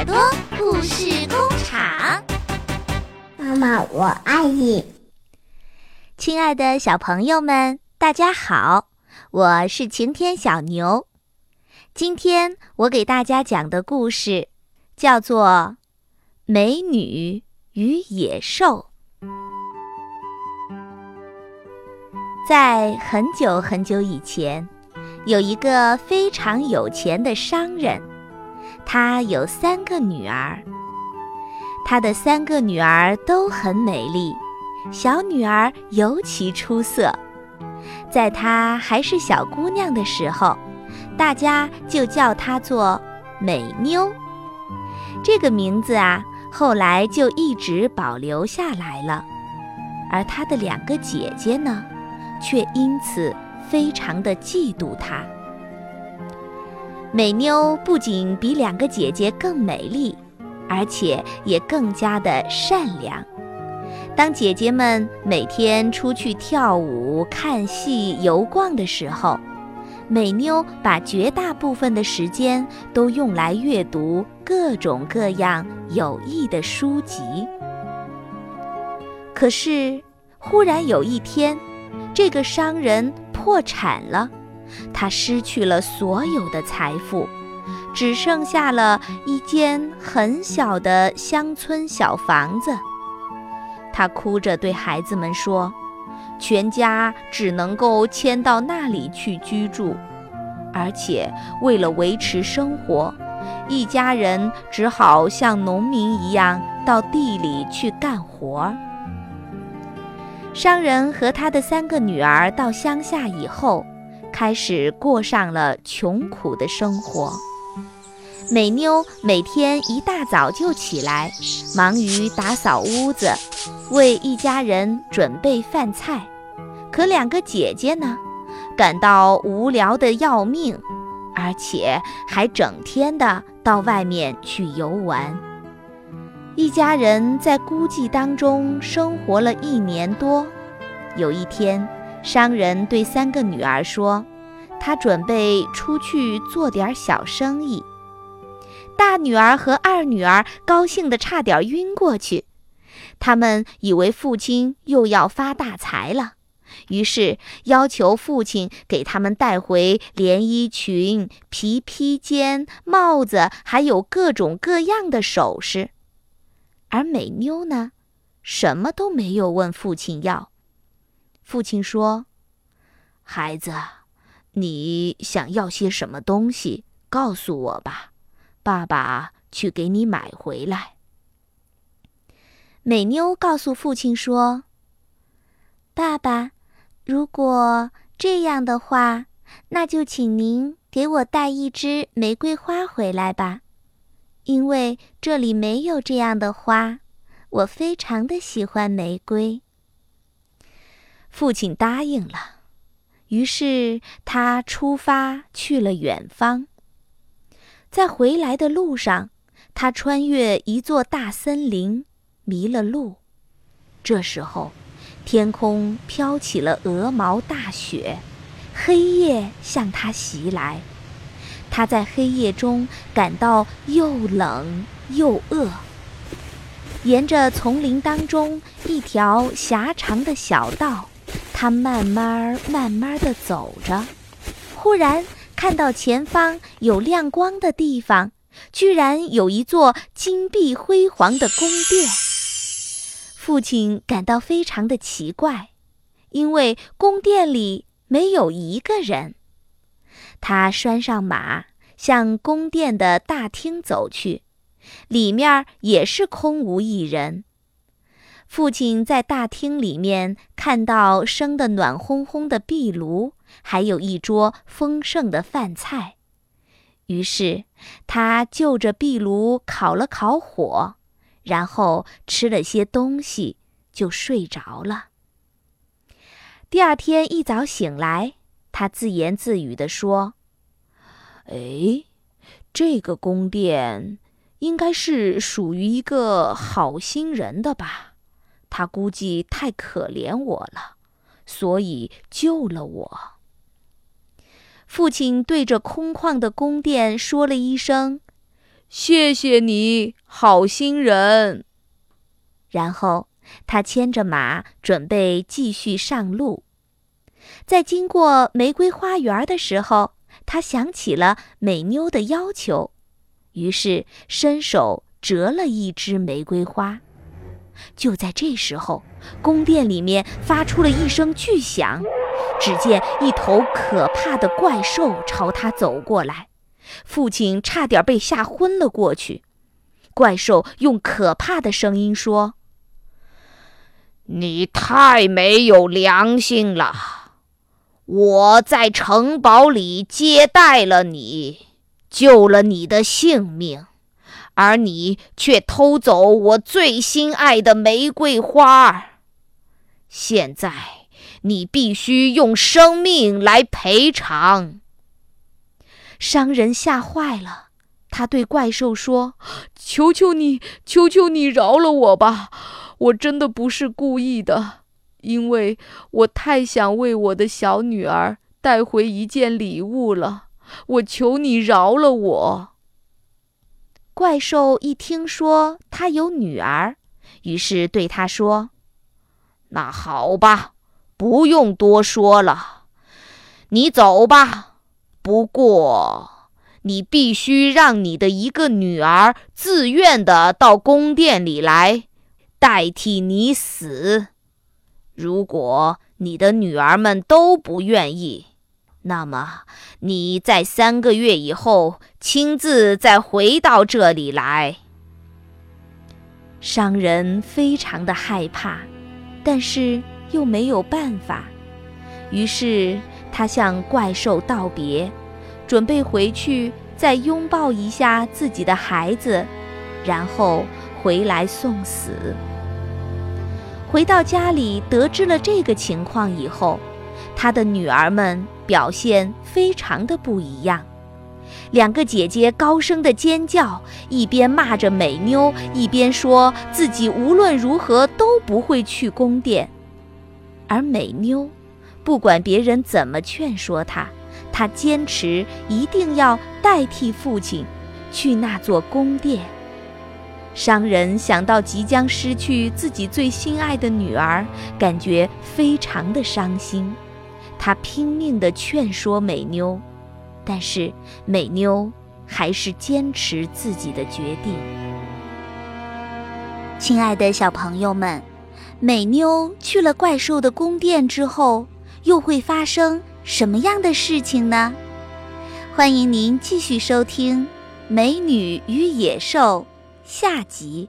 耳朵故事工厂，妈妈，我爱你。亲爱的小朋友们，大家好，我是晴天小牛。今天我给大家讲的故事叫做《美女与野兽》。在很久很久以前，有一个非常有钱的商人。他有三个女儿，他的三个女儿都很美丽，小女儿尤其出色。在她还是小姑娘的时候，大家就叫她做美妞。这个名字啊，后来就一直保留下来了。而她的两个姐姐呢，却因此非常的嫉妒她。美妞不仅比两个姐姐更美丽，而且也更加的善良。当姐姐们每天出去跳舞、看戏、游逛的时候，美妞把绝大部分的时间都用来阅读各种各样有益的书籍。可是，忽然有一天，这个商人破产了。他失去了所有的财富，只剩下了一间很小的乡村小房子。他哭着对孩子们说：“全家只能够迁到那里去居住，而且为了维持生活，一家人只好像农民一样到地里去干活。”商人和他的三个女儿到乡下以后。开始过上了穷苦的生活。美妞每天一大早就起来，忙于打扫屋子，为一家人准备饭菜。可两个姐姐呢，感到无聊的要命，而且还整天的到外面去游玩。一家人在孤寂当中生活了一年多。有一天，商人对三个女儿说：“他准备出去做点小生意。”大女儿和二女儿高兴得差点晕过去，他们以为父亲又要发大财了，于是要求父亲给他们带回连衣裙、皮披肩、帽子，还有各种各样的首饰。而美妞呢，什么都没有问父亲要。父亲说：“孩子，你想要些什么东西？告诉我吧，爸爸去给你买回来。”美妞告诉父亲说：“爸爸，如果这样的话，那就请您给我带一支玫瑰花回来吧，因为这里没有这样的花，我非常的喜欢玫瑰。”父亲答应了，于是他出发去了远方。在回来的路上，他穿越一座大森林，迷了路。这时候，天空飘起了鹅毛大雪，黑夜向他袭来。他在黑夜中感到又冷又饿。沿着丛林当中一条狭长的小道。他慢慢慢慢地走着，忽然看到前方有亮光的地方，居然有一座金碧辉煌的宫殿。父亲感到非常的奇怪，因为宫殿里没有一个人。他拴上马，向宫殿的大厅走去，里面也是空无一人。父亲在大厅里面看到生得暖烘烘的壁炉，还有一桌丰盛的饭菜，于是他就着壁炉烤了烤火，然后吃了些东西，就睡着了。第二天一早醒来，他自言自语地说：“哎，这个宫殿应该是属于一个好心人的吧。”他估计太可怜我了，所以救了我。父亲对着空旷的宫殿说了一声：“谢谢你，好心人。然后他牵着马，准备继续上路。在经过玫瑰花园的时候，他想起了美妞的要求，于是伸手折了一枝玫瑰花。就在这时候，宫殿里面发出了一声巨响，只见一头可怕的怪兽朝他走过来，父亲差点被吓昏了过去。怪兽用可怕的声音说：“你太没有良心了！我在城堡里接待了你，救了你的性命。”而你却偷走我最心爱的玫瑰花，现在你必须用生命来赔偿。商人吓坏了，他对怪兽说：“求求你，求求你饶了我吧！我真的不是故意的，因为我太想为我的小女儿带回一件礼物了。我求你饶了我。”怪兽一听说他有女儿，于是对他说：“那好吧，不用多说了，你走吧。不过，你必须让你的一个女儿自愿的到宫殿里来，代替你死。如果你的女儿们都不愿意，”那么，你在三个月以后亲自再回到这里来。商人非常的害怕，但是又没有办法，于是他向怪兽道别，准备回去再拥抱一下自己的孩子，然后回来送死。回到家里，得知了这个情况以后，他的女儿们。表现非常的不一样，两个姐姐高声的尖叫，一边骂着美妞，一边说自己无论如何都不会去宫殿。而美妞，不管别人怎么劝说她，她坚持一定要代替父亲去那座宫殿。商人想到即将失去自己最心爱的女儿，感觉非常的伤心。他拼命地劝说美妞，但是美妞还是坚持自己的决定。亲爱的小朋友们，美妞去了怪兽的宫殿之后，又会发生什么样的事情呢？欢迎您继续收听《美女与野兽》下集。